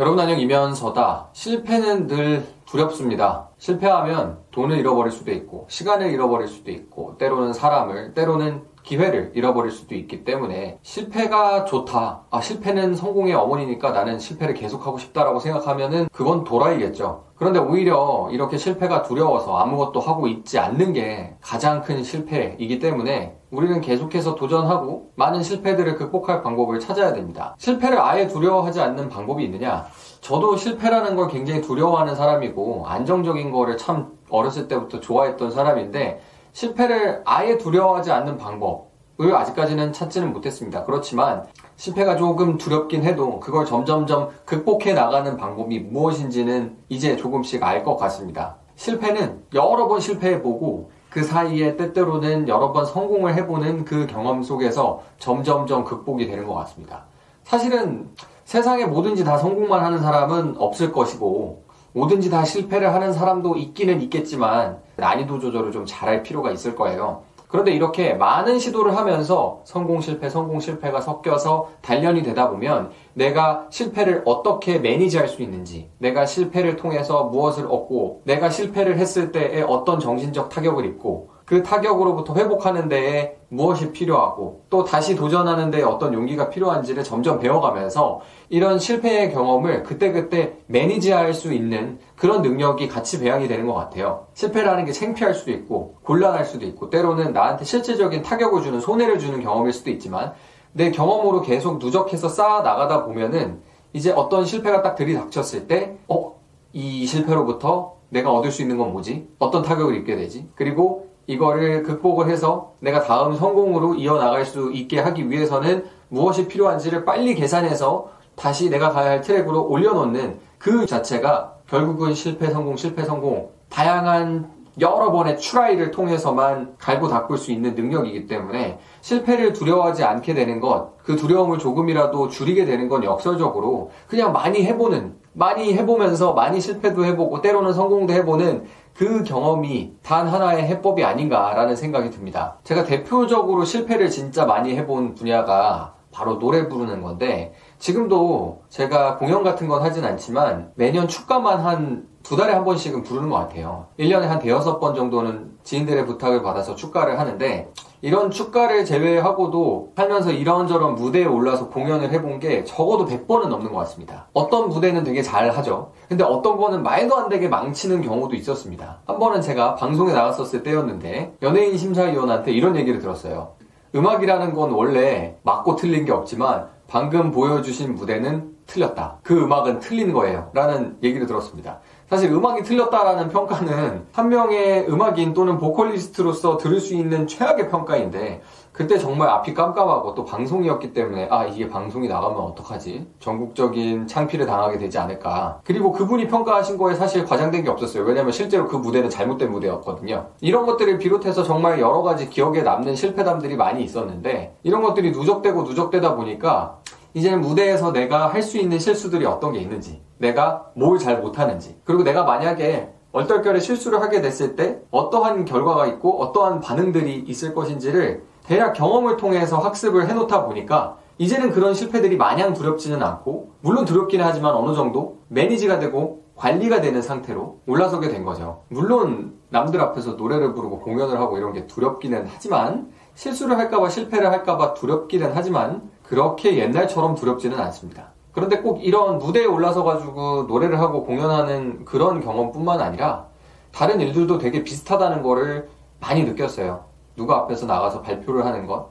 여러분 안녕 이면서다. 실패는 늘 두렵습니다. 실패하면 돈을 잃어버릴 수도 있고, 시간을 잃어버릴 수도 있고, 때로는 사람을, 때로는 기회를 잃어버릴 수도 있기 때문에 실패가 좋다. 아, 실패는 성공의 어머니니까 나는 실패를 계속하고 싶다라고 생각하면은 그건 도라이겠죠. 그런데 오히려 이렇게 실패가 두려워서 아무것도 하고 있지 않는 게 가장 큰 실패이기 때문에 우리는 계속해서 도전하고 많은 실패들을 극복할 방법을 찾아야 됩니다. 실패를 아예 두려워하지 않는 방법이 있느냐? 저도 실패라는 걸 굉장히 두려워하는 사람이고 안정적인 거를 참 어렸을 때부터 좋아했던 사람인데 실패를 아예 두려워하지 않는 방법 을 아직까지는 찾지는 못했습니다. 그렇지만 실패가 조금 두렵긴 해도 그걸 점점점 극복해 나가는 방법이 무엇인지는 이제 조금씩 알 것 같습니다. 실패는 여러 번 실패해보고 그 사이에 때때로는 여러 번 성공을 해보는 그 경험 속에서 점점점 극복이 되는 것 같습니다. 사실은 세상에 뭐든지 다 성공만 하는 사람은 없을 것이고 뭐든지 다 실패를 하는 사람도 있기는 있겠지만 난이도 조절을 좀 잘할 필요가 있을 거예요. 그런데 이렇게 많은 시도를 하면서 성공 실패, 성공 실패가 섞여서 단련이 되다 보면 내가 실패를 어떻게 매니지할 수 있는지, 내가 실패를 통해서 무엇을 얻고, 내가 실패를 했을 때에 어떤 정신적 타격을 입고, 그 타격으로부터 회복하는 데에 무엇이 필요하고 또 다시 도전하는 데에 어떤 용기가 필요한지를 점점 배워가면서 이런 실패의 경험을 그때그때 매니지할 수 있는 그런 능력이 같이 배양이 되는 것 같아요. 실패라는 게 창피할 수도 있고 곤란할 수도 있고 때로는 나한테 실질적인 타격을 주는 손해를 주는 경험일 수도 있지만 내 경험으로 계속 누적해서 쌓아 나가다 보면은 이제 어떤 실패가 딱 들이닥쳤을 때 어? 이 실패로부터 내가 얻을 수 있는 건 뭐지? 어떤 타격을 입게 되지? 그리고 이거를 극복을 해서 내가 다음 성공으로 이어나갈 수 있게 하기 위해서는 무엇이 필요한지를 빨리 계산해서 다시 내가 가야 할 트랙으로 올려놓는 그 자체가 결국은 실패, 성공, 실패, 성공, 다양한 여러 번의 추라이를 통해서만 갈고 닦을 수 있는 능력이기 때문에 실패를 두려워하지 않게 되는 것, 그 두려움을 조금이라도 줄이게 되는 건 역설적으로 그냥 많이 해보는, 많이 해보면서 많이 실패도 해보고 때로는 성공도 해보는 그 경험이 단 하나의 해법이 아닌가라는 생각이 듭니다. 제가 대표적으로 실패를 진짜 많이 해본 분야가 바로 노래 부르는 건데 지금도 제가 공연 같은 건 하진 않지만 매년 축가만 한 두 달에 한 번씩은 부르는 것 같아요. 1년에 한 대여섯 번 정도는 지인들의 부탁을 받아서 축가를 하는데 이런 축가를 제외하고도 살면서 이런저런 무대에 올라서 공연을 해본 게 적어도 100번은 넘는 것 같습니다. 어떤 무대는 되게 잘 하죠. 근데 어떤 거는 말도 안 되게 망치는 경우도 있었습니다. 한 번은 제가 방송에 나갔었을 때였는데 연예인 심사위원한테 이런 얘기를 들었어요. 음악이라는 건 원래 맞고 틀린 게 없지만 방금 보여주신 무대는 틀렸다. 그 음악은 틀린 거예요. 라는 얘기를 들었습니다. 사실 음악이 틀렸다라는 평가는 한 명의 음악인 또는 보컬리스트로서 들을 수 있는 최악의 평가인데 그때 정말 앞이 깜깜하고 또 방송이었기 때문에 아 이게 방송이 나가면 어떡하지? 전국적인 창피를 당하게 되지 않을까. 그리고 그분이 평가하신 거에 사실 과장된 게 없었어요. 왜냐면 실제로 그 무대는 잘못된 무대였거든요. 이런 것들을 비롯해서 정말 여러 가지 기억에 남는 실패담들이 많이 있었는데 이런 것들이 누적되고 누적되다 보니까 이제는 무대에서 내가 할 수 있는 실수들이 어떤 게 있는지, 내가 뭘 잘 못하는지, 그리고 내가 만약에 얼떨결에 실수를 하게 됐을 때 어떠한 결과가 있고 어떠한 반응들이 있을 것인지를 대략 경험을 통해서 학습을 해놓다 보니까 이제는 그런 실패들이 마냥 두렵지는 않고 물론 두렵기는 하지만 어느 정도 매니지가 되고 관리가 되는 상태로 올라서게 된 거죠. 물론 남들 앞에서 노래를 부르고 공연을 하고 이런 게 두렵기는 하지만 실수를 할까봐 실패를 할까봐 두렵기는 하지만 그렇게 옛날처럼 두렵지는 않습니다. 그런데 꼭 이런 무대에 올라서 가지고 노래를 하고 공연하는 그런 경험뿐만 아니라 다른 일들도 되게 비슷하다는 거를 많이 느꼈어요. 누가 앞에서 나가서 발표를 하는 것,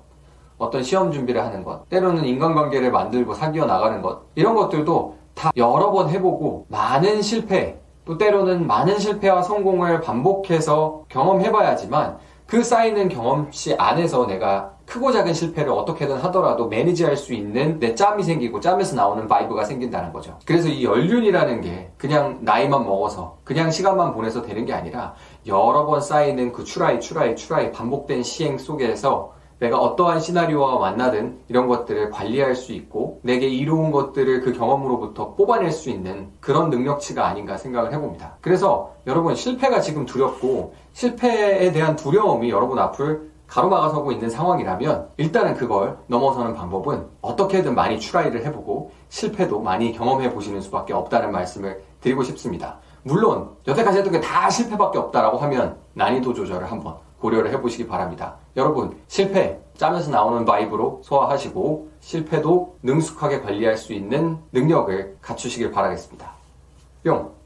어떤 시험 준비를 하는 것, 때로는 인간관계를 만들고 사귀어 나가는 것, 이런 것들도 다 여러 번 해보고 많은 실패, 또 때로는 많은 실패와 성공을 반복해서 경험해봐야지만 그 쌓이는 경험치 안에서 내가 크고 작은 실패를 어떻게든 하더라도 manage할 수 있는 내 짬이 생기고 짬에서 나오는 vibe가 생긴다는 거죠. 그래서 이 연륜이라는 게 그냥 나이만 먹어서 그냥 시간만 보내서 되는 게 아니라 여러 번 쌓이는 그 try try try 반복된 시행 속에서 내가 어떠한 시나리오와 만나든 이런 것들을 관리할 수 있고 내게 이로운 것들을 그 경험으로부터 뽑아낼 수 있는 그런 능력치가 아닌가 생각을 해봅니다. 그래서 여러분 실패가 지금 두렵고 실패에 대한 두려움이 여러분 앞을 가로막아서고 있는 상황이라면 일단은 그걸 넘어서는 방법은 어떻게든 많이 추라이를 해보고 실패도 많이 경험해 보시는 수밖에 없다는 말씀을 드리고 싶습니다. 물론 여태까지 했던 게 다 실패밖에 없다라고 하면 난이도 조절을 한번 고려를 해보시기 바랍니다. 여러분 실패 짜면서 나오는 바이브로 소화하시고 실패도 능숙하게 관리할 수 있는 능력을 갖추시길 바라겠습니다. 뿅!